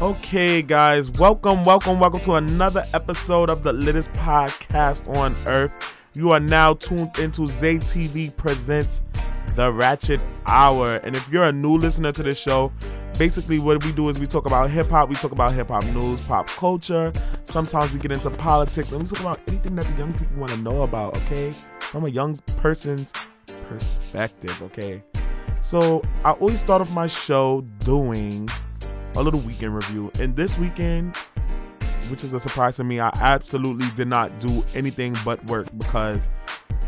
Okay, guys, welcome, welcome, welcome to another episode of the Littest Podcast on Earth. You are now tuned into ZayTV Presents The Ratchet Hour. And if you're a new listener to this show, basically what we do is we talk about hip hop, we talk about hip hop news, pop culture. Sometimes we get into politics, and we talk about anything that the young people want to know about, okay? From a young person's perspective, okay? So I always start off my show doing a little weekend review. And this weekend, which is a surprise to me, I absolutely did not do anything but work because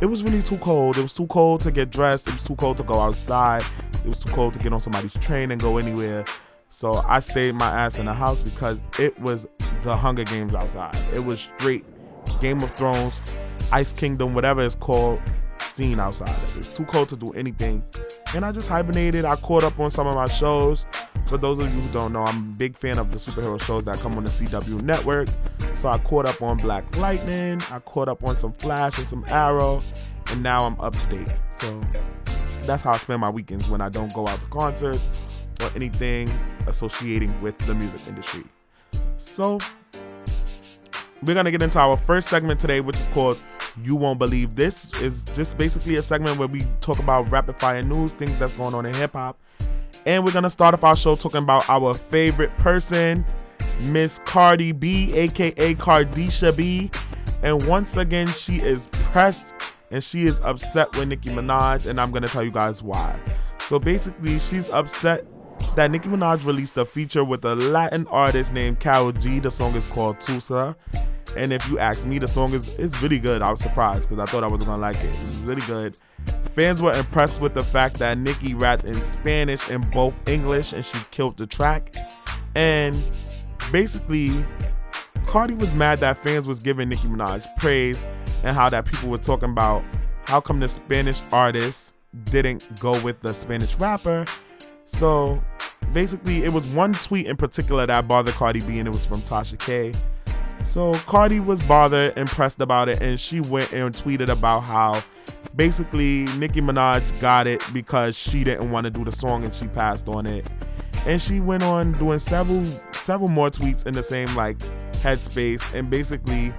it was really too cold. It was too cold to get dressed. It was too cold to go outside. It was too cold to get on somebody's train and go anywhere. So I stayed my ass in the house because it was the Hunger Games outside. It was straight Game of Thrones, Ice Kingdom, whatever it's called, scene outside. It was too cold to do anything. And I just hibernated. I caught up on some of my shows. For those of you who don't know, I'm a big fan of the superhero shows that come on the CW network. So I caught up on Black Lightning, I caught up on some Flash and some Arrow, and now I'm up to date. So that's how I spend my weekends when I don't go out to concerts or anything associating with the music industry. So we're gonna get into our first segment today, which is called You Won't Believe This. is just basically a segment where we talk about rapid fire news, things that's going on in hip hop. And we're gonna start off our show talking about our favorite person, Miss Cardi B, aka Cardisha B. And once again, she is pressed and she is upset with Nicki Minaj, and I'm gonna tell you guys why. So basically, she's upset that Nicki Minaj released a feature with a Latin artist named Karol G. The song is called Tusa. And if you ask me, the song is it's really good. I was surprised because I thought I wasn't gonna like it. It's really good. Fans were impressed with the fact that Nicki rapped in Spanish and both English, and she killed the track. And basically, Cardi was mad that fans was giving Nicki Minaj praise and how that people were talking about how come the Spanish artist didn't go with the Spanish rapper. So basically, it was one tweet in particular that bothered Cardi B, and it was from Tasha K. So Cardi was bothered, impressed about it, and she went and tweeted about how basically Nicki Minaj got it because she didn't want to do the song and she passed on it. And she went on doing several several more tweets in the same like headspace and basically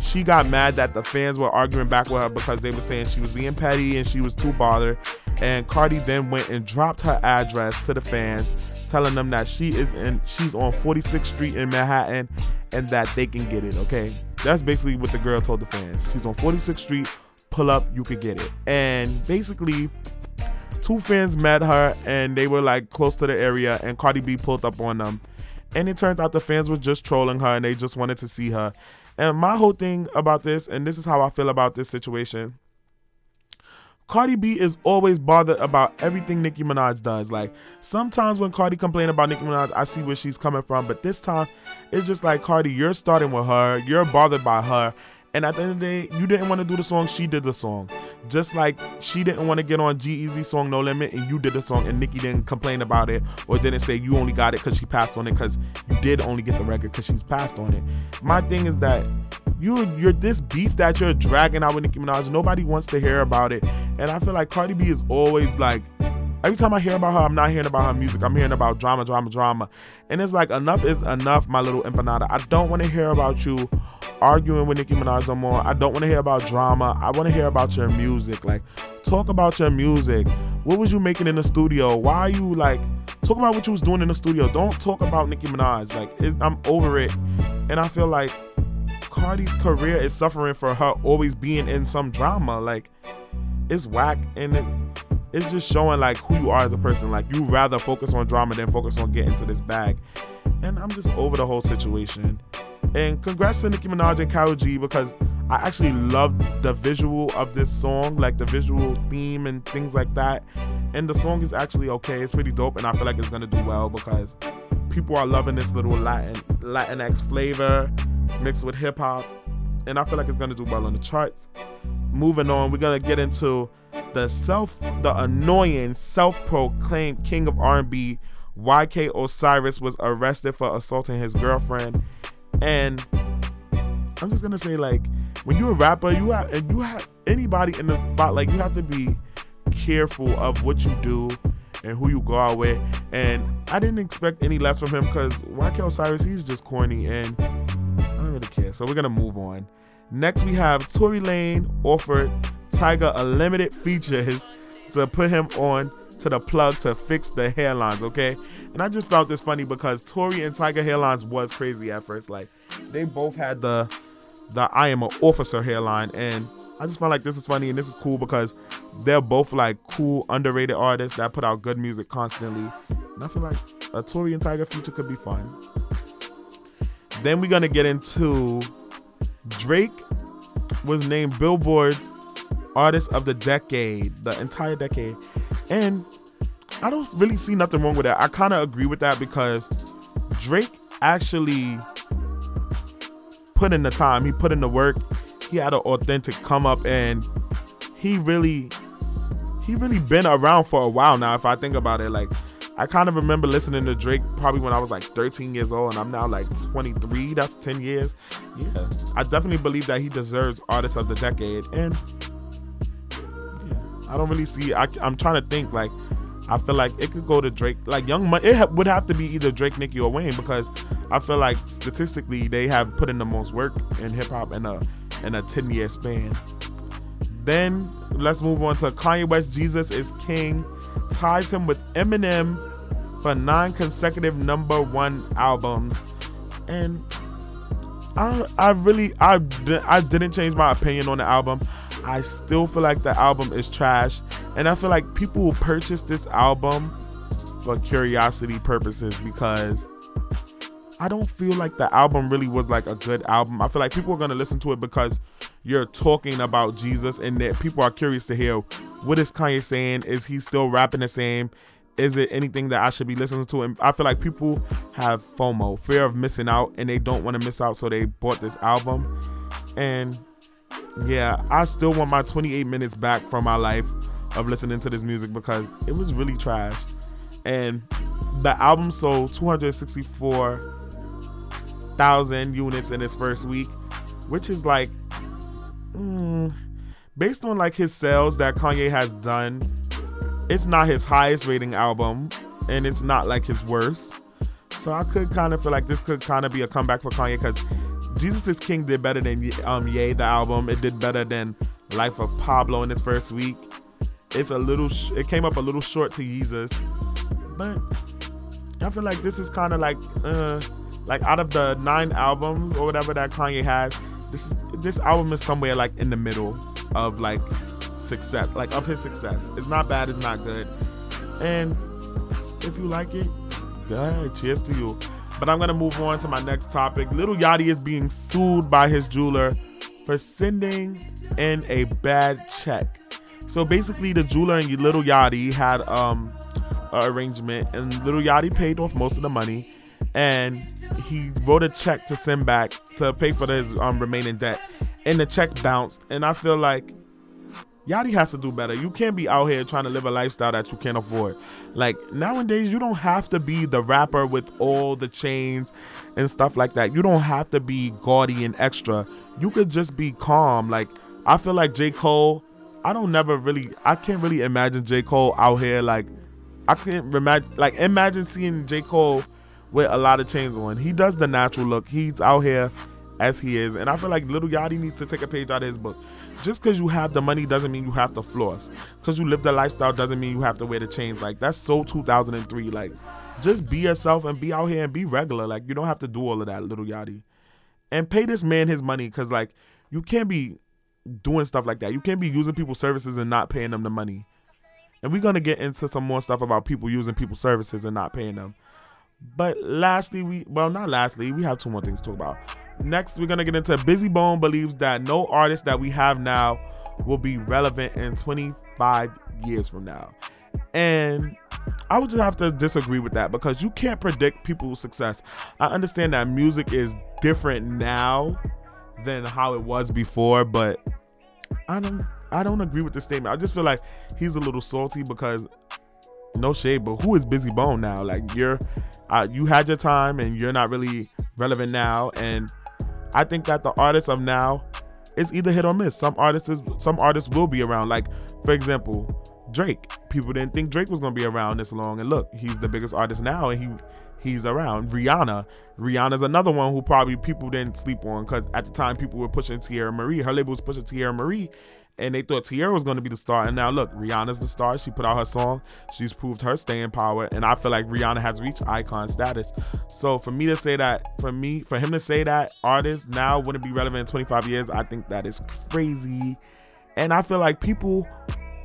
she got mad that the fans were arguing back with her because they were saying she was being petty and she was too bothered. And Cardi then went and dropped her address to the fans, telling them that she is in she's on 46th Street in Manhattan and that they can get it, okay? That's basically what the girl told the fans. She's on 46th Street, pull up, you could get it. And basically, two fans met her and they were like close to the area and Cardi B pulled up on them. And it turned out the fans were just trolling her and they just wanted to see her. And my whole thing about this, and this is how I feel about this situation Cardi B is always bothered about everything Nicki Minaj does. Like sometimes when Cardi complain about Nicki Minaj, I see where she's coming from, but this time it's just like Cardi, you're starting with her, you're bothered by her, and at the end of the day, you didn't want to do the song, she did the song. Just like she didn't want to get on G-Eazy song No Limit and you did the song and Nicki didn't complain about it or didn't say you only got it because she passed on it because you did only get the record because she's passed on it. My thing is that you you're this beef that you're dragging out with Nicki Minaj. Nobody wants to hear about it, and I feel like Cardi B is always like. Every time I hear about her, I'm not hearing about her music. I'm hearing about drama, drama, drama. And it's like enough is enough, my little empanada. I don't want to hear about you arguing with Nicki Minaj no more. I don't want to hear about drama. I want to hear about your music. Like, talk about your music. What was you making in the studio? Why are you like talk about what you was doing in the studio? Don't talk about Nicki Minaj. Like, I'm over it, and I feel like Cardi's career is suffering for her always being in some drama. Like, it's whack and it, it's just showing like who you are as a person. Like, you rather focus on drama than focus on getting to this bag. And I'm just over the whole situation. And congrats to Nicki Minaj and Karol G because I actually love the visual of this song, like the visual theme and things like that. And the song is actually okay. It's pretty dope, and I feel like it's gonna do well because people are loving this little Latin Latinx flavor mixed with hip hop, and I feel like it's gonna do well on the charts. Moving on, we're gonna get into the self, the annoying self-proclaimed king of R&B. YK Osiris was arrested for assaulting his girlfriend, and I'm just gonna say like when you're a rapper, you have and you have anybody in the spot like you have to be careful of what you do and who you go out with. And I didn't expect any less from him because YK Osiris, he's just corny and really care. So we're gonna move on. Next we have Tory Lanez offered Tyga a limited features to put him on to the plug to fix the hairlines, okay? And I just felt this funny because Tory and Tyga hairlines was crazy at first. Like they both had the the I am an officer hairline and I just felt like this is funny and this is cool because they're both like cool, underrated artists that put out good music constantly. And I feel like a Tory and Tyga feature could be fun. Then we're gonna get into Drake was named Billboard's Artist of the Decade, the entire decade. And I don't really see nothing wrong with that. I kind of agree with that because Drake actually put in the time. He put in the work. He had an authentic come up and he really he really been around for a while now if I think about it. Like I kind of remember listening to Drake probably when I was like 13 years old and I'm now like 23. That's 10 years. Yeah. I definitely believe that he deserves artist of the decade and I don't really see. I, am trying to think. Like, I feel like it could go to Drake. Like Young Money, it ha- would have to be either Drake, Nicki, or Wayne because I feel like statistically they have put in the most work in hip hop in a in a 10 year span. Then let's move on to Kanye West. Jesus is King ties him with Eminem for nine consecutive number one albums, and I I really I I didn't change my opinion on the album. I still feel like the album is trash. And I feel like people will purchase this album for curiosity purposes because I don't feel like the album really was like a good album. I feel like people are to listen to it because you're talking about Jesus and that people are curious to hear what is Kanye saying? Is he still rapping the same? Is it anything that I should be listening to? And I feel like people have FOMO, fear of missing out, and they don't want to miss out, so they bought this album. And yeah, I still want my 28 minutes back from my life of listening to this music because it was really trash. And the album sold 264,000 units in its first week, which is like, mm, based on like his sales that Kanye has done, it's not his highest rating album and it's not like his worst. So I could kind of feel like this could kind of be a comeback for Kanye because Jesus is King did better than um the album. It did better than Life of Pablo in its first week. It's a little. Sh- it came up a little short to Yeezus, but I feel like this is kind of like uh like out of the nine albums or whatever that Kanye has, this is this album is somewhere like in the middle of like success, like of his success. It's not bad. It's not good. And if you like it, go ahead. Cheers to you. But I'm gonna move on to my next topic. Little Yachty is being sued by his jeweler for sending in a bad check. So basically, the jeweler and Little Yachty had um an arrangement, and Little Yachty paid off most of the money, and he wrote a check to send back to pay for his um remaining debt, and the check bounced. And I feel like Yachty has to do better. You can't be out here trying to live a lifestyle that you can't afford. Like nowadays, you don't have to be the rapper with all the chains and stuff like that. You don't have to be gaudy and extra. You could just be calm. Like I feel like J. Cole, I don't never really I can't really imagine J. Cole out here like I can't imagine like imagine seeing J. Cole with a lot of chains on. He does the natural look. He's out here as he is. And I feel like Little Yachty needs to take a page out of his book just because you have the money doesn't mean you have to floss. Because you live the lifestyle doesn't mean you have to wear the chains. Like that's so 2003. Like just be yourself and be out here and be regular. Like you don't have to do all of that, little yachty. And pay this man his money because like you can't be doing stuff like that. You can't be using people's services and not paying them the money. And we're gonna get into some more stuff about people using people's services and not paying them. But lastly, we well not lastly, we have two more things to talk about. Next, we're gonna get into Bizzy Bone believes that no artist that we have now will be relevant in 25 years from now. And I would just have to disagree with that because you can't predict people's success. I understand that music is different now than how it was before, but I don't I don't agree with the statement. I just feel like he's a little salty because no shade, but who is Bizzy Bone now? Like you're uh, you had your time and you're not really relevant now and I think that the artists of now is either hit or miss. Some artists, some artists will be around. Like for example, Drake. People didn't think Drake was gonna be around this long, and look, he's the biggest artist now, and he he's around. Rihanna, Rihanna's another one who probably people didn't sleep on because at the time people were pushing Teairra Marie. Her label was pushing Teairra Mari, and they thought Teairra was going to be the star. And now look, Rihanna's the star. She put out her song. She's proved her staying power, and I feel like Rihanna has reached icon status. So for me to say that, for me, for him to say that artists now wouldn't be relevant in 25 years, I think that is crazy. And I feel like people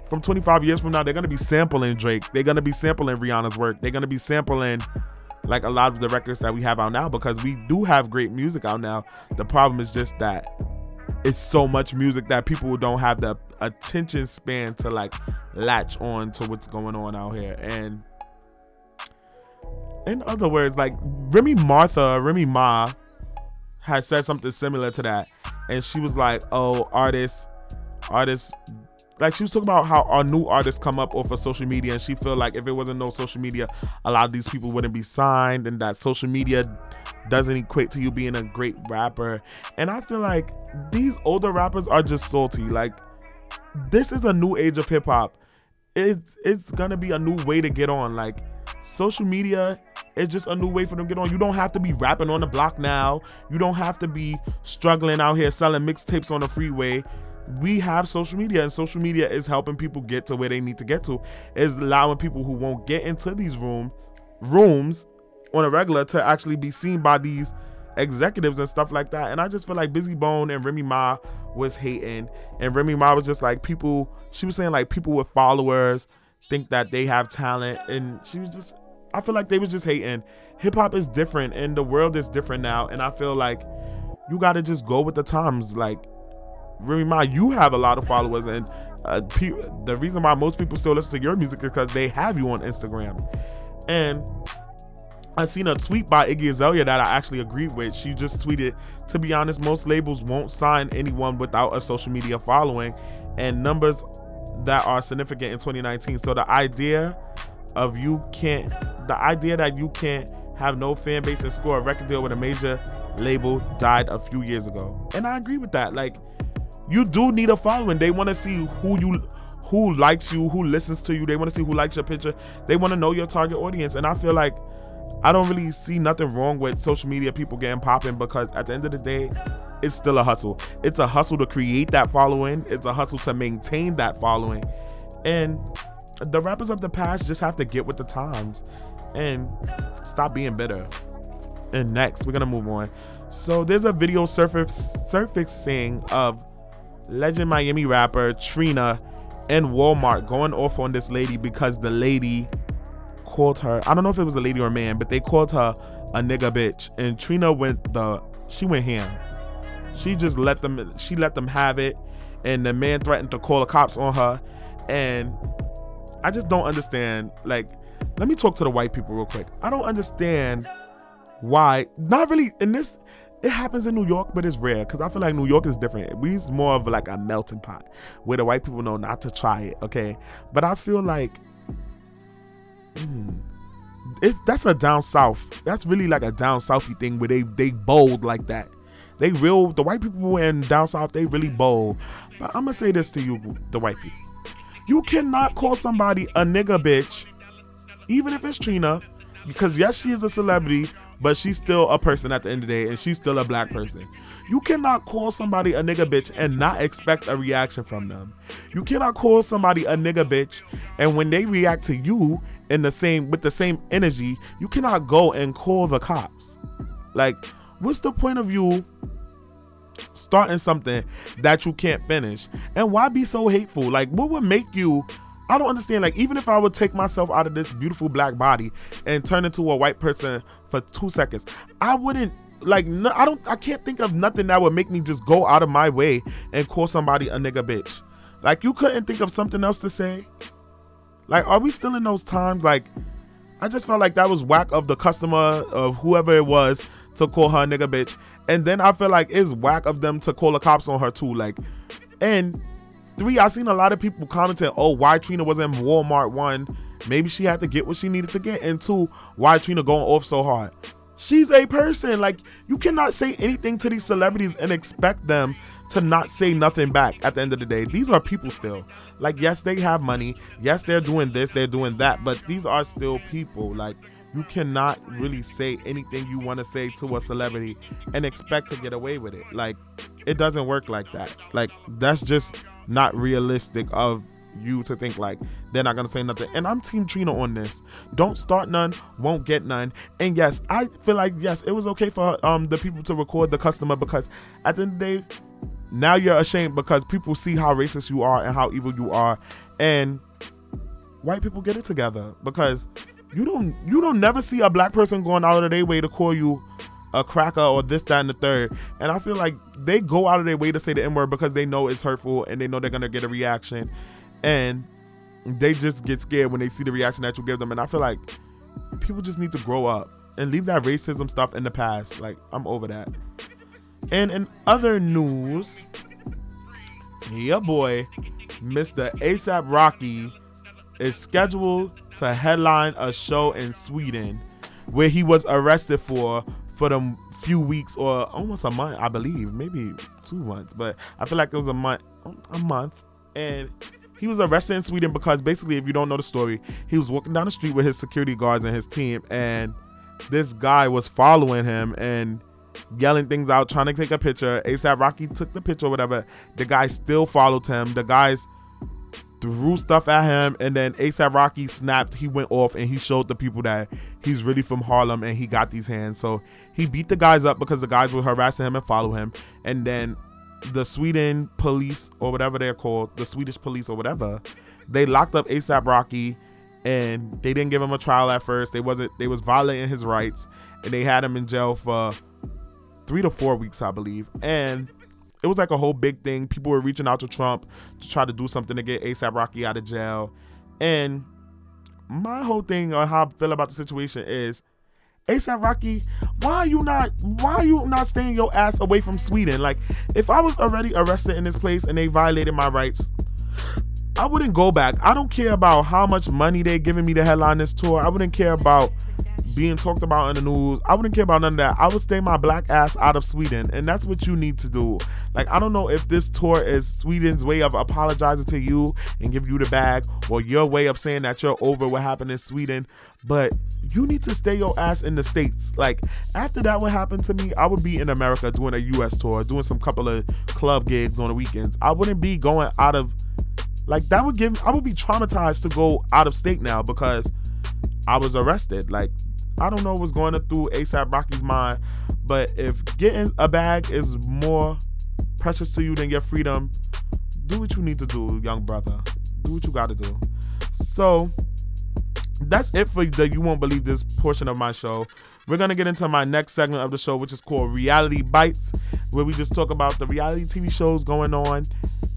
from 25 years from now, they're gonna be sampling Drake. They're gonna be sampling Rihanna's work. They're gonna be sampling like a lot of the records that we have out now because we do have great music out now. The problem is just that it's so much music that people don't have the attention span to like latch on to what's going on out here. And in other words, like Remy Martha, Remy Ma had said something similar to that. And she was like, oh, artists, artists like she was talking about how our new artists come up off of social media and she felt like if it wasn't no social media a lot of these people wouldn't be signed and that social media doesn't equate to you being a great rapper. And i feel like these older rappers are just salty. Like this is a new age of hip-hop. It's it's gonna be a new way to get on. Like social media is just a new way for them to get on. You don't have to be rapping on the block now. You don't have to be struggling out here selling mixtapes on the freeway we have social media and social media is helping people get to where they need to get to. Is allowing people who won't get into these room rooms on a regular to actually be seen by these executives and stuff like that. And i just feel like Bizzy Bone and remy ma was hating. And remy ma was just like people she was saying like people with followers think that they have talent. And she was just i feel like they was just hating. Hip-hop is different and the world is different now. And i feel like you got to just go with the times. Like Remy Ma, you have a lot of followers, and uh, pe- the reason why most people still listen to your music is because they have you on Instagram. And I seen a tweet by Iggy Azalea that I actually agreed with. She just tweeted, "To be honest, most labels won't sign anyone without a social media following, and numbers that are significant in 2019. So the idea of you can't, the idea that you can't have no fan base and score a record deal with a major label died a few years ago. And I agree with that. Like." You do need a following. They want to see who you who likes you, who listens to you. They want to see who likes your picture. They want to know your target audience. And I feel like I don't really see nothing wrong with social media people getting popping because at the end of the day, it's still a hustle. It's a hustle to create that following. It's a hustle to maintain that following. And the rappers of the past just have to get with the times and stop being bitter. And next, we're gonna move on. So there's a video surface surfacing of legend Miami rapper Trina and Walmart going off on this lady because the lady called her. I don't know if it was a lady or a man, but they called her a nigga bitch. And Trina went the she went ham. She just let them she let them have it. And the man threatened to call the cops on her. And I just don't understand. Like, let me talk to the white people real quick. I don't understand why. Not really in this it happens in New York, but it's rare because I feel like New York is different. We's more of like a melting pot where the white people know not to try it. Okay, but I feel like mm, it's that's a down south. That's really like a down southy thing where they they bold like that. They real the white people in down south. They really bold. But I'm gonna say this to you, the white people. You cannot call somebody a nigga bitch, even if it's Trina, because yes, she is a celebrity, but she's still a person at the end of the day, and she's still a black person. You cannot call somebody a nigga bitch and not expect a reaction from them. You cannot call somebody a nigga bitch, and when they react to you in the same with the same energy, you cannot go and call the cops. Like, what's the point of you starting something that you can't finish? And why be so hateful? Like, what would make you I don't understand. Like, even if I would take myself out of this beautiful black body and turn into a white person for two seconds, I wouldn't like. No, I don't. I can't think of nothing that would make me just go out of my way and call somebody a nigga bitch. Like, you couldn't think of something else to say. Like, are we still in those times? Like, I just felt like that was whack of the customer of whoever it was to call her a nigga bitch, and then I feel like it's whack of them to call the cops on her too. Like, and Three, I seen a lot of people commenting, oh, why Trina was in Walmart. One, maybe she had to get what she needed to get. And two, why Trina going off so hard? She's a person. Like, you cannot say anything to these celebrities and expect them to not say nothing back at the end of the day. These are people still. Like, yes, they have money. Yes, they're doing this, they're doing that, but these are still people. Like, you cannot really say anything you want to say to a celebrity and expect to get away with it. Like, it doesn't work like that. Like, that's just not realistic of you to think like they're not gonna say nothing. And I'm Team Trina on this. Don't start none, won't get none. And yes, I feel like yes, it was okay for um the people to record the customer because at the end of the day, now you're ashamed because people see how racist you are and how evil you are, and white people get it together because you don't you don't never see a black person going out of their way to call you a cracker or this, that, and the third. And I feel like they go out of their way to say the N word because they know it's hurtful and they know they're gonna get a reaction and they just get scared when they see the reaction that you give them. And I feel like people just need to grow up and leave that racism stuff in the past. Like I'm over that. And in other news, your boy, Mr. ASAP Rocky, is scheduled to headline a show in Sweden where he was arrested for for the few weeks or almost a month, I believe, maybe two months, but I feel like it was a month, a month, and he was arrested in Sweden because basically, if you don't know the story, he was walking down the street with his security guards and his team, and this guy was following him and yelling things out, trying to take a picture. ASAP Rocky took the picture, whatever. The guy still followed him. The guys threw stuff at him, and then ASAP Rocky snapped. He went off and he showed the people that he's really from Harlem and he got these hands. So he beat the guys up because the guys were harassing him and follow him. And then the Sweden police or whatever they're called, the Swedish police or whatever, they locked up ASAP Rocky and they didn't give him a trial at first. They wasn't they was violating his rights and they had him in jail for 3 to 4 weeks, I believe. And it was like a whole big thing. People were reaching out to Trump to try to do something to get ASAP Rocky out of jail. And my whole thing on how I feel about the situation is ASAP Rocky, why are you not why are you not staying your ass away from Sweden? Like if I was already arrested in this place and they violated my rights, I wouldn't go back. I don't care about how much money they're giving me to headline this tour. I wouldn't care about being talked about in the news. I wouldn't care about none of that. I would stay my black ass out of Sweden, and that's what you need to do. Like I don't know if this tour is Sweden's way of apologizing to you and give you the bag, or your way of saying that you're over what happened in Sweden. But you need to stay your ass in the states. Like after that, what happened to me, I would be in America doing a U.S. tour, doing some couple of club gigs on the weekends. I wouldn't be going out of like that would give I would be traumatized to go out of state now because I was arrested. Like I don't know what's going through ASAP Rocky's mind, but if getting a bag is more precious to you than your freedom, do what you need to do, young brother. Do what you got to do. So that's it for the You Won't Believe This portion of my show. We're gonna get into my next segment of the show, which is called Reality Bites, where we just talk about the reality TV shows going on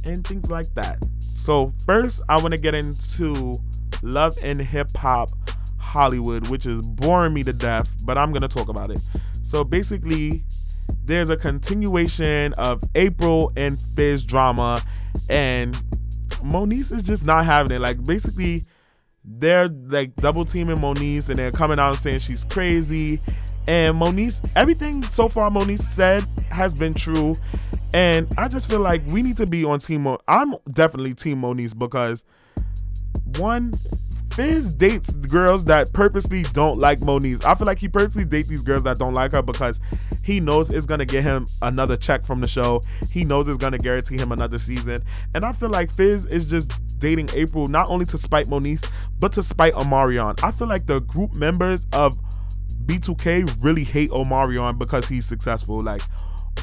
and things like that. So first, I want to get into Love and Hip Hop Hollywood, which is boring me to death, but I'm going to talk about it. So basically, there's a continuation of April and Fizz drama, and Moniece is just not having it. Like, basically, they're like double teaming Moniece and they're coming out and saying she's crazy. And Moniece, everything so far Moniece said has been true. And I just feel like we need to be on team. Mo- I'm definitely team Moniece because one, Fizz dates girls that purposely don't like Moniece. I feel like he purposely dates these girls that don't like her because he knows it's gonna get him another check from the show. He knows it's gonna guarantee him another season. And I feel like Fizz is just dating April not only to spite Moniece, but to spite Omarion. I feel like the group members of B2K really hate Omarion because he's successful. Like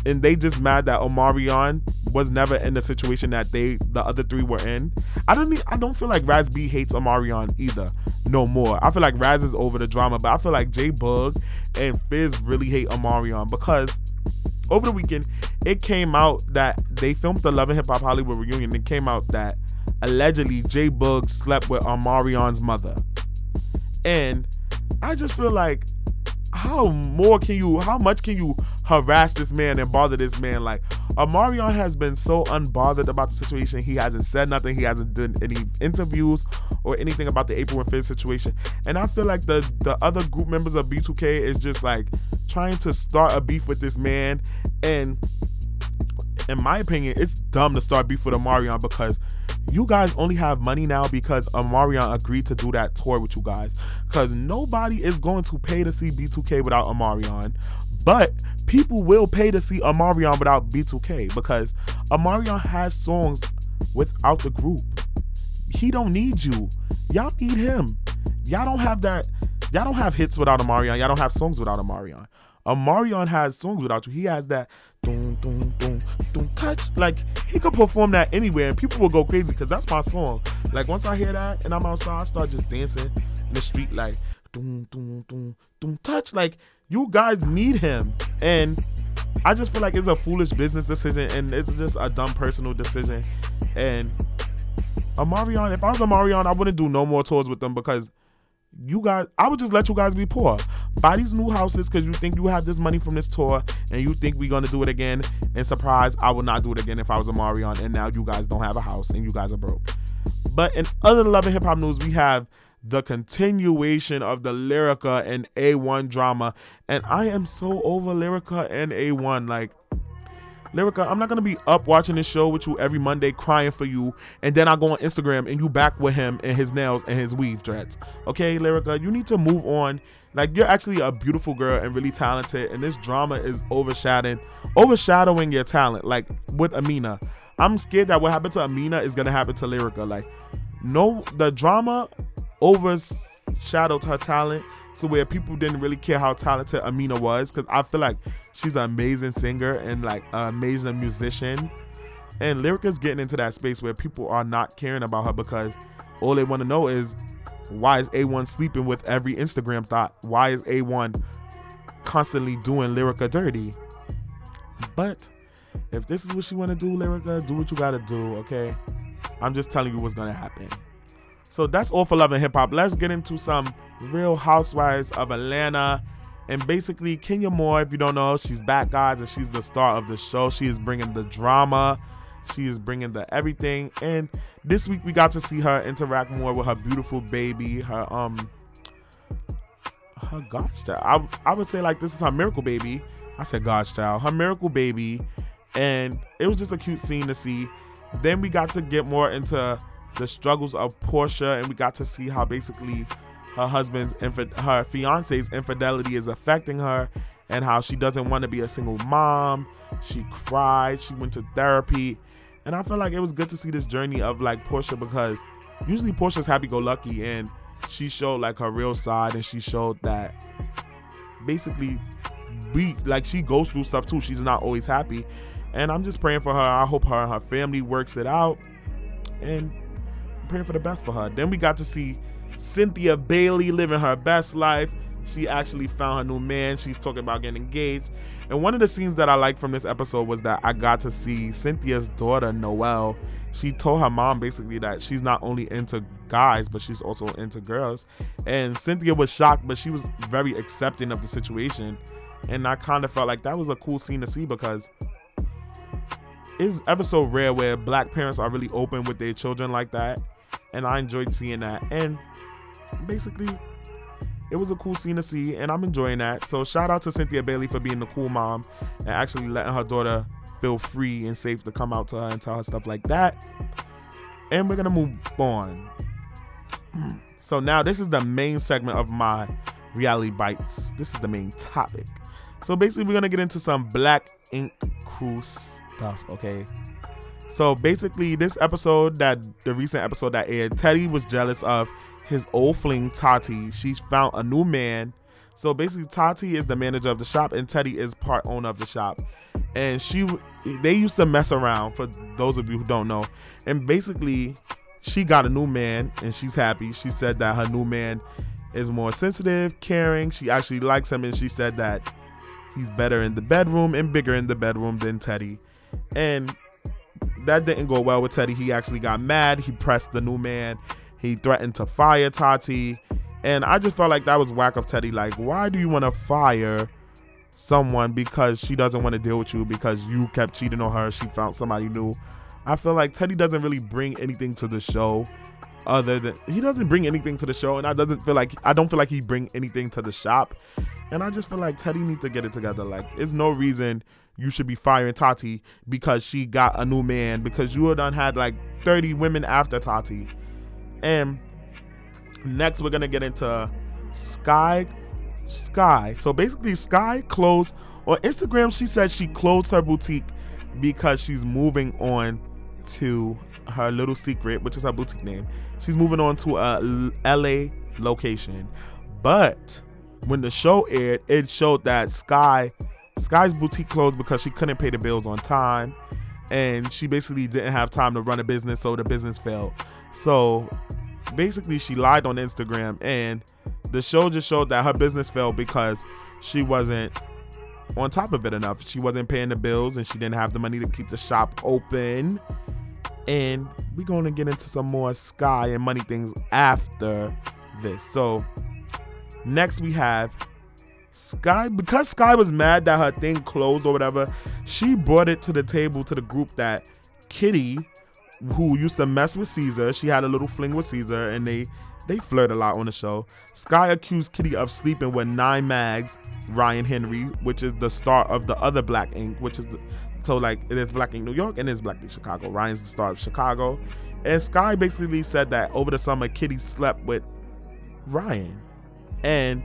and they just mad that Omarion was never in the situation that they the other three were in. I don't I don't feel like Raz B hates Omarion either no more. I feel like Raz is over the drama, but I feel like J-Boog and Fizz really hate Omarion because over the weekend it came out that they filmed the Love and Hip Hop Hollywood reunion. It came out that allegedly J-Boog slept with Omarion's mother, and I just feel like how more can you how much can you harass this man and bother this man. Like Omarion has been so unbothered about the situation. He hasn't said nothing. He hasn't done any interviews or anything about the April and Fizz situation. And I feel like the the other group members of B2K is just like trying to start a beef with this man. And in my opinion, it's dumb to start beef with Omarion because you guys only have money now because Omarion agreed to do that tour with you guys. Because nobody is going to pay to see B2K without Omarion. But people will pay to see Omarion without B2K because Omarion has songs without the group. He don't need you. Y'all need him. Y'all don't have that. Y'all don't have hits without Omarion. Y'all don't have songs without Omarion. Omarion has songs without you. He has that doom, doom, doom, touch. Like he could perform that anywhere and people will go crazy because that's my song. Like once I hear that and I'm outside, I start just dancing in the street like doom, doom, doom, touch. Like you guys need him. And I just feel like it's a foolish business decision and it's just a dumb personal decision. And Omarion, if I was Omarion, I wouldn't do no more tours with them because you guys I would just let you guys be poor. Buy these new houses because you think you have this money from this tour and you think we're gonna do it again. And surprise, I would not do it again if I was Omarion and now you guys don't have a house and you guys are broke. But in other love and hip hop news, we have the continuation of the Lyrica and A1 drama. And I am so over Lyrica and A1. Like, Lyrica, I'm not gonna be up watching this show with you every Monday crying for you, and then I go on Instagram and you back with him and his nails and his weave dreads. Okay, Lyrica, you need to move on. Like you're actually a beautiful girl and really talented, and this drama is overshadowing overshadowing your talent. Like with Amina. I'm scared that what happened to Amina is gonna happen to Lyrica. Like, no, the drama overshadowed her talent to where people didn't really care how talented Amina was because I feel like she's an amazing singer and like an amazing musician. And Lyrica's getting into that space where people are not caring about her because all they want to know is why is A1 sleeping with every Instagram thought? Why is A1 constantly doing Lyrica dirty? But if this is what you want to do, Lyrica, do what you gotta do, okay? I'm just telling you what's gonna happen. So that's all for love and hip hop. Let's get into some real housewives of Atlanta. And basically, Kenya Moore, if you don't know, she's back, guys, and she's the star of the show. She is bringing the drama, she is bringing the everything. And this week, we got to see her interact more with her beautiful baby, her um, her godchild. I I would say like this is her miracle baby. I said godchild, her miracle baby, and it was just a cute scene to see. Then we got to get more into the struggles of Porsha, and we got to see how basically her husband's her fiance's infidelity is affecting her and how she doesn't want to be a single mom. She cried, she went to therapy. And I feel like it was good to see this journey of like Porsha because usually Porsha's happy go lucky and she showed like her real side and she showed that basically we like she goes through stuff too. She's not always happy. And I'm just praying for her. I hope her and her family works it out. And praying for the best for her. Then we got to see Cynthia Bailey living her best life. She actually found her new man. She's talking about getting engaged. And one of the scenes that I liked from this episode was that I got to see Cynthia's daughter, Noelle. She told her mom basically that she's not only into guys, but she's also into girls. And Cynthia was shocked, but she was very accepting of the situation. And I kind of felt like that was a cool scene to see because it's ever so rare where black parents are really open with their children like that. And I enjoyed seeing that. And basically, it was a cool scene to see, and I'm enjoying that. So shout out to Cynthia Bailey for being the cool mom and actually letting her daughter feel free and safe to come out to her and tell her stuff like that. And we're gonna move on. Hmm. So now this is the main segment of my reality bites. This is the main topic. So basically, we're gonna get into some Black Ink Crew stuff. Okay. So basically, this episode that the recent episode that aired, Teddy was jealous of his old fling Tati. She found a new man. So basically, Tati is the manager of the shop, and Teddy is part owner of the shop. And she, they used to mess around. For those of you who don't know, and basically, she got a new man, and she's happy. She said that her new man is more sensitive, caring. She actually likes him, and she said that he's better in the bedroom and bigger in the bedroom than Teddy. And that didn't go well with Teddy. He actually got mad. He pressed the new man he threatened to fire Tati. And I just felt like that was whack of Teddy. Like, why do you want to fire someone because she doesn't want to deal with you because you kept cheating on her? She found somebody new. I feel like Teddy doesn't really bring anything to the show other than he doesn't bring anything to the show and I doesn't feel like I don't feel like he bring anything to the shop. And I just feel like Teddy needs to get it together. Like, there's no reason you should be firing Tati because she got a new man because you had done had like 30 women after Tati. And next we're gonna get into Sky Sky. So basically Sky closed on Instagram she said she closed her boutique because she's moving on to her little secret, which is her boutique name. She's moving on to a LA location. But when the show aired, it showed that Sky Sky's boutique closed because she couldn't pay the bills on time and she basically didn't have time to run a business, so the business failed. So basically, she lied on Instagram, and the show just showed that her business failed because she wasn't on top of it enough. She wasn't paying the bills, and she didn't have the money to keep the shop open. And we're going to get into some more Sky and money things after this. So, next we have Sky, because Sky was mad that her thing closed or whatever, she brought it to the table to the group that Kitty, who used to mess with Caesar, she had a little fling with Caesar, and they they flirt a lot on the show. Sky accused Kitty of sleeping with Nine Mags, Ryan Henry, which is the star of the other Black Ink, which is the, so like it is Black Ink New York and it's Black Ink Chicago. Ryan's the star of Chicago, and Sky basically said that over the summer Kitty slept with Ryan, and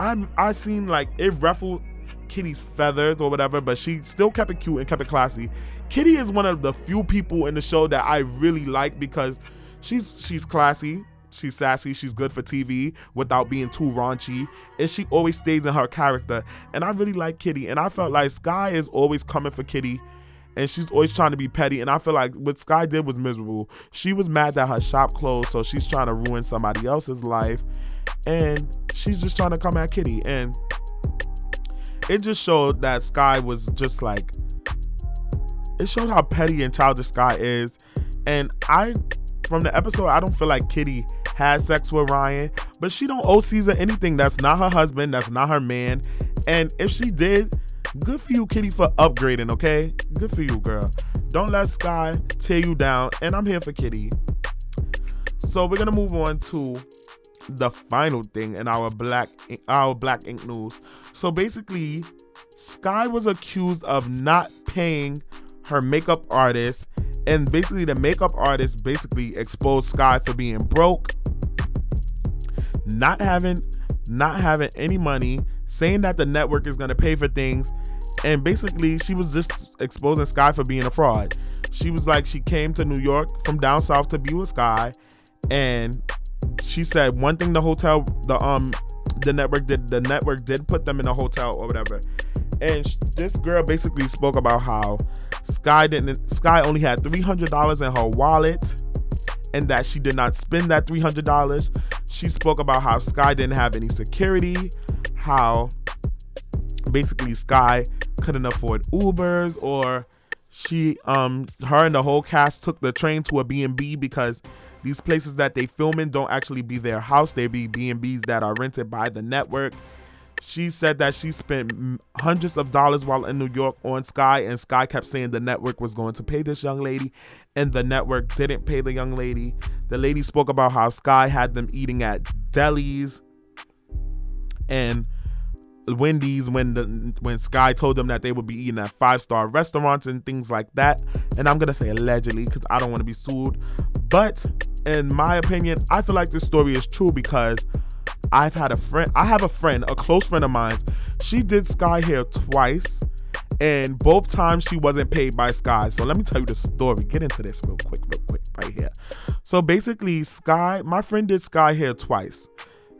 I I seen like it ruffled Kitty's feathers or whatever, but she still kept it cute and kept it classy. Kitty is one of the few people in the show that I really like because she's she's classy, she's sassy, she's good for TV without being too raunchy, and she always stays in her character. And I really like Kitty, and I felt like Sky is always coming for Kitty. And she's always trying to be petty. And I feel like what Sky did was miserable. She was mad that her shop closed, so she's trying to ruin somebody else's life and she's just trying to come at Kitty. And it just showed that Sky was just like, it showed how petty and childish Sky is. And I, from the episode, I don't feel like Kitty had sex with Ryan, but she don't owe Caesar anything. That's not her husband. That's not her man. And if she did, good for you, Kitty, for upgrading. Okay, good for you, girl. Don't let Sky tear you down. And I'm here for Kitty. So we're gonna move on to the final thing in our black our black ink news. So basically, Sky was accused of not paying her makeup artist, and basically the makeup artist basically exposed Sky for being broke, not having not having any money, saying that the network is gonna pay for things, and basically she was just exposing Sky for being a fraud. She was like she came to New York from down south to be with Sky, and she said one thing the hotel the um the network did the network did put them in a hotel or whatever. And sh- this girl basically spoke about how sky didn't sky only had $300 in her wallet and that she did not spend that $300 she spoke about how sky didn't have any security how basically sky couldn't afford ubers or she um her and the whole cast took the train to a b&b because these places that they film in don't actually be their house. They be B&Bs that are rented by the network. She said that she spent hundreds of dollars while in New York on Sky, and Sky kept saying the network was going to pay this young lady, and the network didn't pay the young lady. The lady spoke about how Sky had them eating at delis and Wendy's when the when Sky told them that they would be eating at five star restaurants and things like that. And I'm gonna say allegedly because I don't want to be sued. But in my opinion, I feel like this story is true because I've had a friend, I have a friend, a close friend of mine. She did Sky hair twice, and both times she wasn't paid by Sky. So let me tell you the story. Get into this real quick, real quick, right here. So basically, Sky, my friend did Sky hair twice.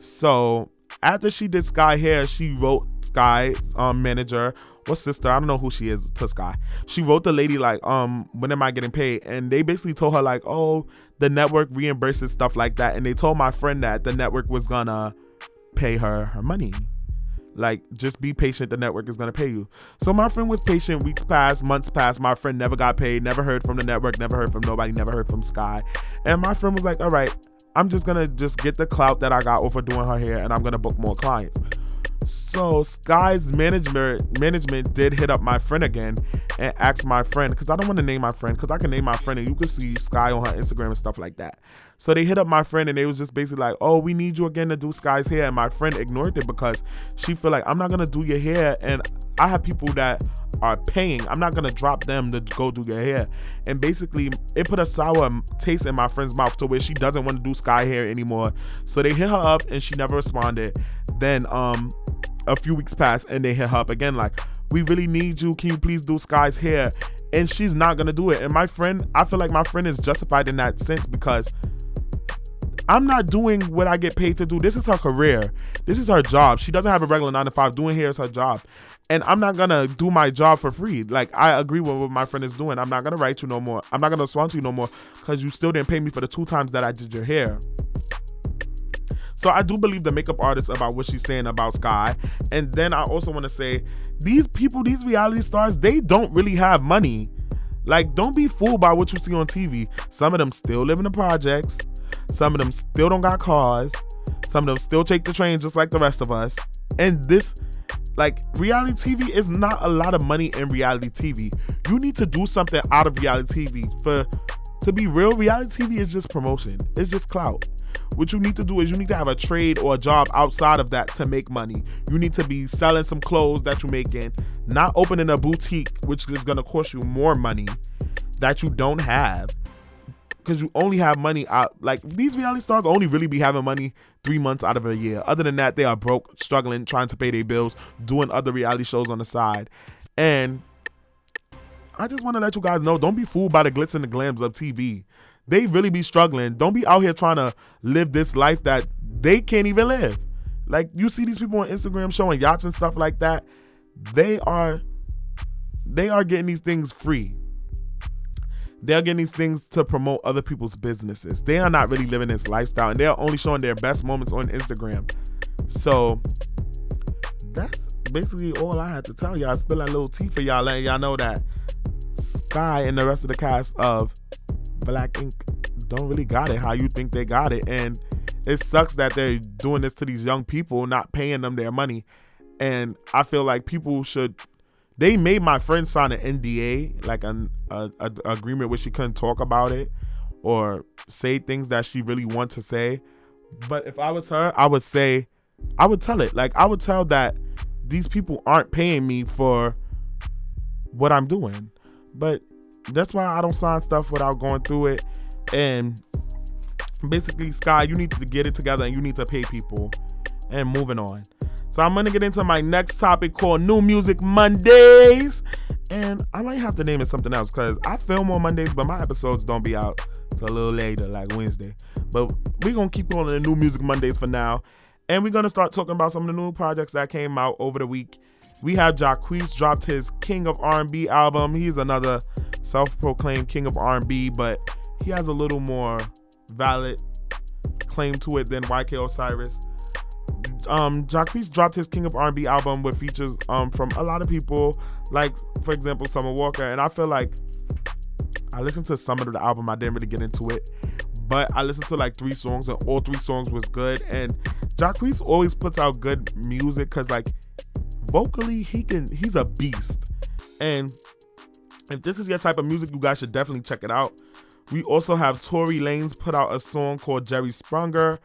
So after she did Sky hair, she wrote Sky's um, manager or sister, I don't know who she is to Sky. She wrote the lady like, um, when am I getting paid? And they basically told her like, oh, the network reimburses stuff like that. And they told my friend that the network was gonna pay her her money. Like, just be patient. The network is gonna pay you. So my friend was patient. Weeks passed, months passed. My friend never got paid. Never heard from the network. Never heard from nobody. Never heard from Sky. And my friend was like, all right, I'm just gonna just get the clout that I got over doing her hair, and I'm gonna book more clients. So Sky's management management did hit up my friend again and asked my friend because I don't want to name my friend because I can name my friend and you can see Sky on her Instagram and stuff like that. So they hit up my friend and they was just basically like, "Oh, we need you again to do Sky's hair." And my friend ignored it because she feel like I'm not gonna do your hair, and I have people that are paying. I'm not gonna drop them to go do your hair. And basically, it put a sour taste in my friend's mouth to where she doesn't want to do Sky hair anymore. So they hit her up and she never responded. Then um a few weeks passed and they hit her up again like, "We really need you. Can you please do Sky's hair?" And she's not gonna do it. And my friend, I feel like my friend is justified in that sense because I'm not doing what I get paid to do. This is her career. This is her job. She doesn't have a regular nine to five. Doing hair is her job. And I'm not gonna do my job for free. Like I agree with what my friend is doing. I'm not gonna write you no more. I'm not gonna sponsor you no more because you still didn't pay me for the two times that I did your hair. So I do believe the makeup artist about what she's saying about Sky. And then I also want to say these people, these reality stars, they don't really have money. Like, don't be fooled by what you see on TV. Some of them still live in the projects. Some of them still don't got cars. Some of them still take the train just like the rest of us. And this, like, reality TV is not a lot of money in reality TV. You need to do something out of reality TV. For to be real, reality TV is just promotion. It's just clout. What you need to do is you need to have a trade or a job outside of that to make money. You need to be selling some clothes that you're making, not opening a boutique, which is gonna cost you more money that you don't have because you only have money out. Like these reality stars only really be having money three months out of a year. Other than that, they are broke, struggling, trying to pay their bills, doing other reality shows on the side. And I just want to let you guys know: don't be fooled by the glitz and the glams of TV. They really be struggling. Don't be out here trying to live this life that they can't even live. Like you see these people on Instagram showing yachts and stuff like that. They are they are getting these things free they're getting these things to promote other people's businesses. They are not really living this lifestyle and they're only showing their best moments on Instagram. So that's basically all I had to tell y'all. I spill a little tea for y'all, letting y'all know that Sky and the rest of the cast of Black Ink don't really got it how you think they got it. And it sucks that they're doing this to these young people, not paying them their money. And I feel like people should they made my friend sign an NDA, like an a, a, agreement where she couldn't talk about it or say things that she really wants to say. But if I was her, I would say, I would tell it. Like I would tell that these people aren't paying me for what I'm doing. But that's why I don't sign stuff without going through it. And basically, Sky, you need to get it together and you need to pay people. And moving on. So I'm gonna get into my next topic called New Music Mondays. And I might have to name it something else because I film on Mondays, but my episodes don't be out till a little later, like Wednesday. But we're gonna keep calling it New Music Mondays for now. And we're gonna start talking about some of the new projects that came out over the week. We have Jacquees dropped his King of R&B album. He's another self-proclaimed King of R&B, but he has a little more valid claim to it than YK Osiris um Jacquees dropped his King of R&B album with features um from a lot of people, like for example Summer Walker, and I feel like I listened to some of the album. I didn't really get into it, but I listened to like three songs, and all three songs was good. And Jacquees always puts out good music because like vocally he can he's a beast. And if this is your type of music, you guys should definitely check it out. We also have Tory Lanez put out a song called Jerry Sprunger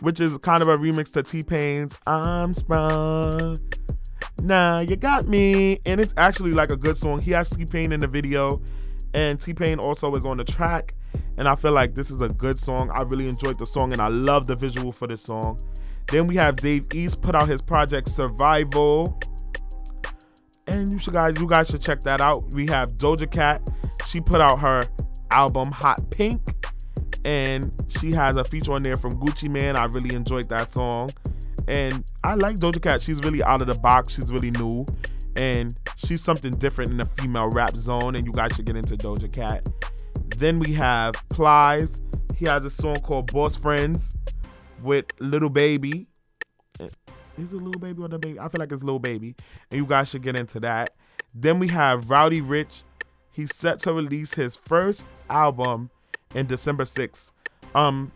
which is kind of a remix to T Pain's I'm Sprung. Nah, you got me. And it's actually like a good song. He has T Pain in the video, and T Pain also is on the track. And I feel like this is a good song. I really enjoyed the song, and I love the visual for this song. Then we have Dave East put out his project Survival. And you should guys, you guys should check that out. We have Doja Cat. She put out her album Hot Pink and she has a feature on there from Gucci Mane. I really enjoyed that song, and I like Doja Cat. She's really out of the box. She's really new, and she's something different in the female rap zone. And you guys should get into Doja Cat. Then we have Plies. He has a song called Boss Friends with Little Baby. Eh, is it Lil Baby or the baby? I feel like it's Little Baby, and you guys should get into that. Then we have Roddy Ricch. He's set to release his first album in December 6th. Um,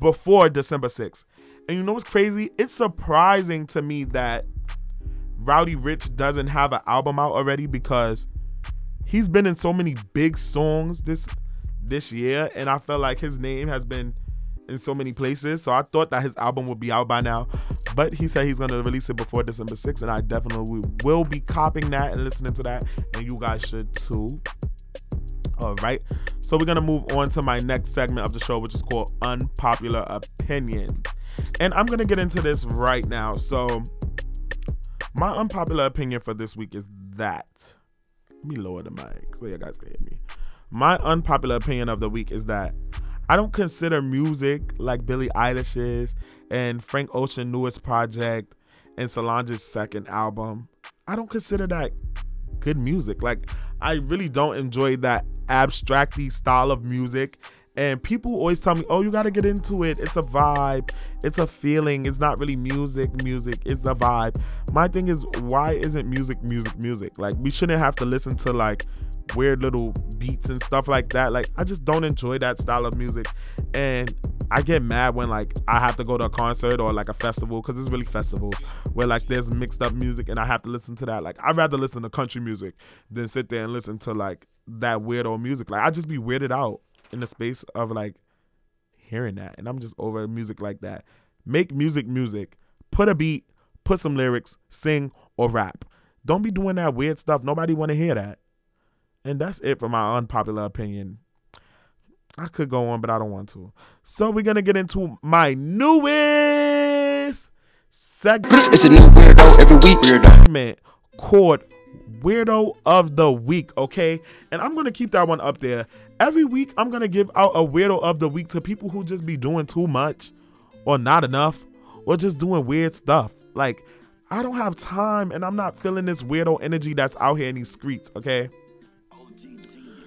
before December 6th. And you know what's crazy? It's surprising to me that Roddy Ricch doesn't have an album out already because he's been in so many big songs this this year, and I felt like his name has been in so many places. So I thought that his album would be out by now. But he said he's gonna release it before December 6th, and I definitely will be copying that and listening to that, and you guys should too. All right, so we're gonna move on to my next segment of the show, which is called Unpopular Opinion. And I'm gonna get into this right now. So, my unpopular opinion for this week is that. Let me lower the mic so you guys can hear me. My unpopular opinion of the week is that I don't consider music like Billie Eilish's and Frank Ocean newest project and Solange's second album. I don't consider that good music. Like I really don't enjoy that abstracty style of music. And people always tell me, "Oh, you got to get into it. It's a vibe. It's a feeling. It's not really music. Music. It's a vibe." My thing is, why isn't music music music? Like we shouldn't have to listen to like weird little beats and stuff like that. Like I just don't enjoy that style of music. And I get mad when like I have to go to a concert or like a festival because it's really festivals where like there's mixed up music and I have to listen to that. Like I'd rather listen to country music than sit there and listen to like that weird old music. Like I just be weirded out in the space of like hearing that, and I'm just over music like that. Make music, music. Put a beat, put some lyrics, sing or rap. Don't be doing that weird stuff. Nobody want to hear that. And that's it for my unpopular opinion. I could go on, but I don't want to. So we're gonna get into my newest segment. It's a new weirdo every week. Weirdo called Weirdo of the Week. Okay, and I'm gonna keep that one up there. Every week, I'm gonna give out a Weirdo of the Week to people who just be doing too much, or not enough, or just doing weird stuff. Like I don't have time, and I'm not feeling this weirdo energy that's out here in these streets. Okay.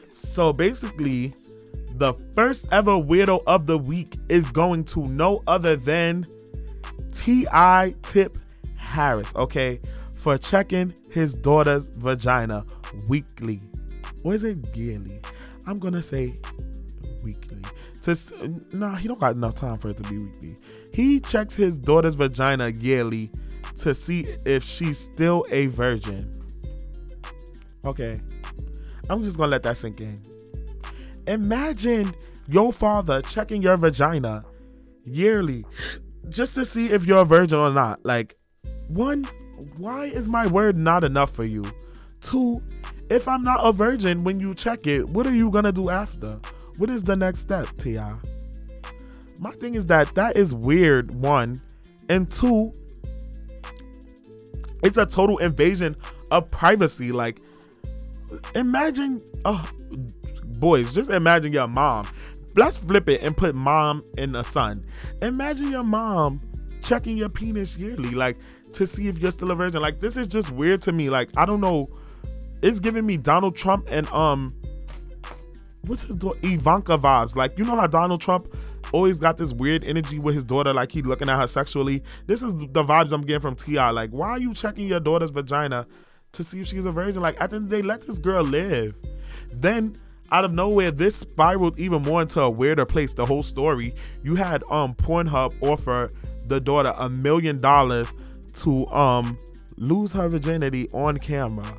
So basically, the first ever weirdo of the week is going to no other than T.I. Tip Harris, okay, for checking his daughter's vagina weekly. Or is it yearly? I'm gonna say weekly. Nah, he don't got enough time for it to be weekly. He checks his daughter's vagina yearly to see if she's still a virgin. Okay. I'm just gonna let that sink in. Imagine your father checking your vagina yearly just to see if you're a virgin or not. Like, one, why is my word not enough for you? Two, if I'm not a virgin when you check it, what are you gonna do after? What is the next step, T.I.? My thing is that that is weird, one. And two, it's a total invasion of privacy. Like, imagine, oh, boys, just imagine your mom. Let's flip it and put mom and a son. Imagine your mom checking your penis yearly, like to see if you're still a virgin. Like this is just weird to me. Like I don't know. It's giving me Donald Trump and um, what's his daughter Ivanka vibes. Like you know how Donald Trump always got this weird energy with his daughter, like he looking at her sexually. This is the vibes I'm getting from T.I. Like why are you checking your daughter's vagina to see if she's a virgin? Like at the end of the day, let this girl live. Then out of nowhere, this spiraled even more into a weirder place. The whole story. You had um Pornhub offer the daughter a million dollars to um lose her virginity on camera.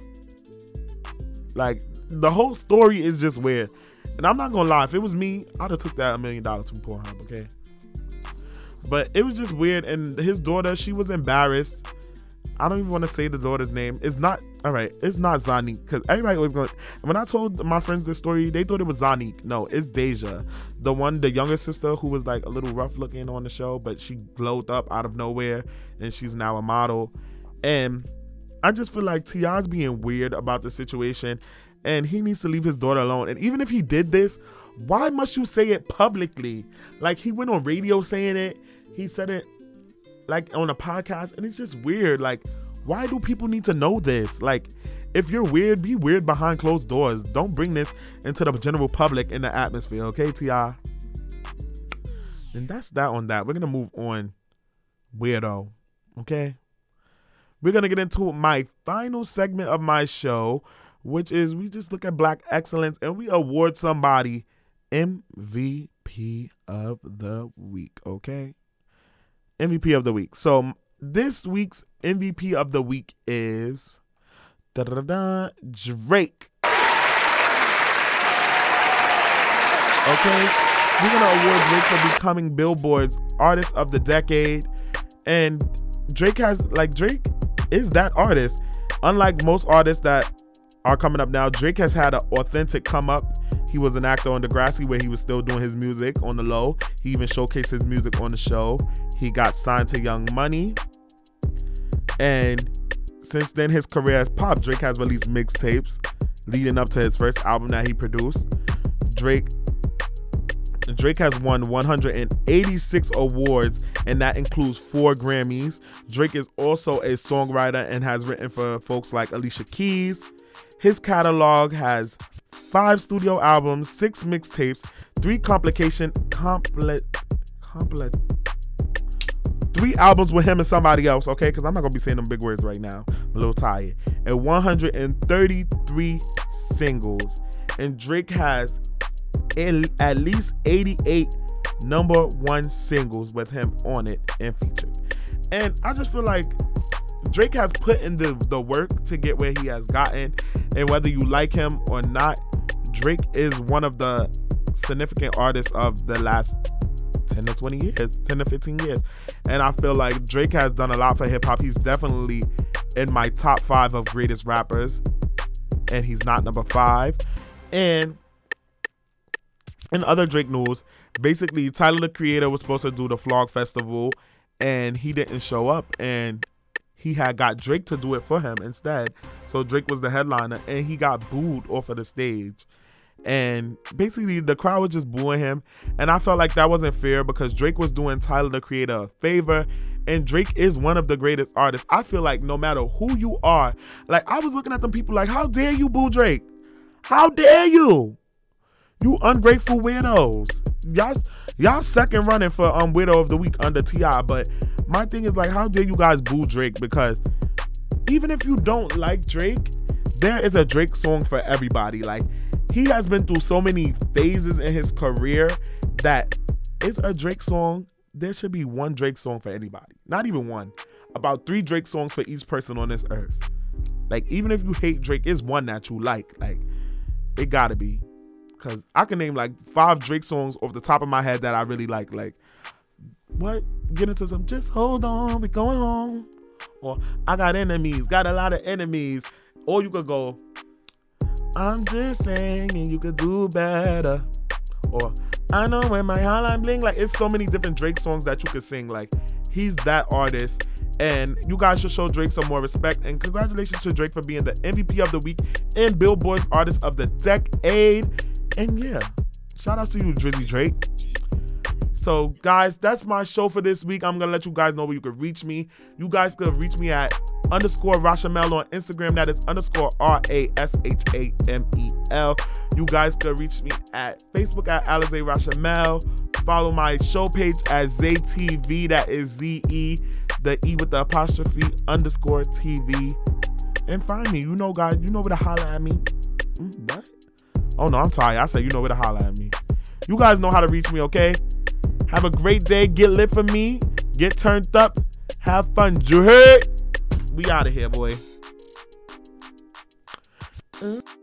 Like the whole story is just weird. And I'm not gonna lie, if it was me, I'd have took that a million dollars from Pornhub, okay? But it was just weird, and his daughter, she was embarrassed I don't even want to say the daughter's name. It's not all right. It's not Zonnique because everybody was going. When I told my friends this story, they thought it was Zonnique. No, it's Deyjah, the one, the younger sister who was like a little rough looking on the show, but she glowed up out of nowhere, and she's now a model. And I just feel like T.I.'s being weird about the situation, and he needs to leave his daughter alone. And even if he did this, why must you say it publicly? Like he went on radio saying it. He said it like on a podcast and it's just weird like why do people need to know this? Like if you're weird be weird behind closed doors. Don't bring this into the general public in the atmosphere okay ti and that's that on that. We're gonna move on weirdo okay? We're gonna get into my final segment of my show which is we just look at black excellence and we award somebody mvp of the week okay MVP of the week. So this week's MVP of the week is Drake. Okay, we're gonna award Drake for becoming Billboard's Artist of the Decade, and Drake has like Drake is that artist. Unlike most artists that are coming up now, Drake has had an authentic come up. He was an actor on Degrassi where he was still doing his music on the low. He even showcased his music on the show. He got signed to Young Money. And since then, his career has popped. Drake has released mixtapes leading up to his first album that he produced. Drake Drake has won 186 awards, and that includes four Grammys. Drake is also a songwriter and has written for folks like Alicia Keys. His catalog has five studio albums, six mixtapes, three complication complet complet three albums with him and somebody else, okay? Because I'm not gonna be saying them big words right now. I'm a little tired. And 133 singles. And Drake has at least 88 number one singles with him on it and featured. And I just feel like Drake has put in the, the work to get where he has gotten. And whether you like him or not, Drake is one of the significant artists of the last 10 to 20 years, 10 to 15 years. And I feel like Drake has done a lot for hip hop. He's definitely in my top five of greatest rappers. And he's not number five. And in other Drake news, basically Tyler the Creator was supposed to do the Flog Festival and he didn't show up and he had got Drake to do it for him instead. So Drake was the headliner and he got booed off of the stage. And basically the crowd was just booing him. And I felt like that wasn't fair because Drake was doing Tyler the Creator a favor. And Drake is one of the greatest artists. I feel like no matter who you are, like I was looking at them people like, how dare you boo Drake? How dare you? You ungrateful weirdos. Y'all y'all second running for um widow of the week under T.I. But my thing is like, how dare you guys boo Drake? Because even if you don't like Drake, there is a Drake song for everybody. Like he has been through so many phases in his career that it's a Drake song. There should be one Drake song for anybody. Not even one. About three Drake songs for each person on this earth. Like even if you hate Drake, is one that you like. Like it gotta be. Cause I can name like five Drake songs off the top of my head that I really like. Like, what? Get into some. Just hold on, we going home. Or I got enemies, got a lot of enemies. Or you could go. I'm just saying, you could do better. Or I know when my hotline bling. Like, it's so many different Drake songs that you could sing. Like, he's that artist. And you guys should show Drake some more respect. And congratulations to Drake for being the MVP of the week and Billboard's Artist of the Decade. And yeah, shout out to you, Drizzy Drake. So, guys, that's my show for this week. I'm gonna let you guys know where you can reach me. You guys can reach me at underscore Rashamel on Instagram. That is underscore R A S H A M E L. You guys can reach me at Facebook at Alize Rashamel. Follow my show page at ZayTV. That is Z E, the E with the apostrophe underscore TV. And find me. You know, guys, you know where to holler at me. Mm, what? Oh no, I'm tired. I said you know where to holler at me. You guys know how to reach me, okay? Have a great day. Get lit for me. Get turned up. Have fun. You heard? We out of here, boy. Mm.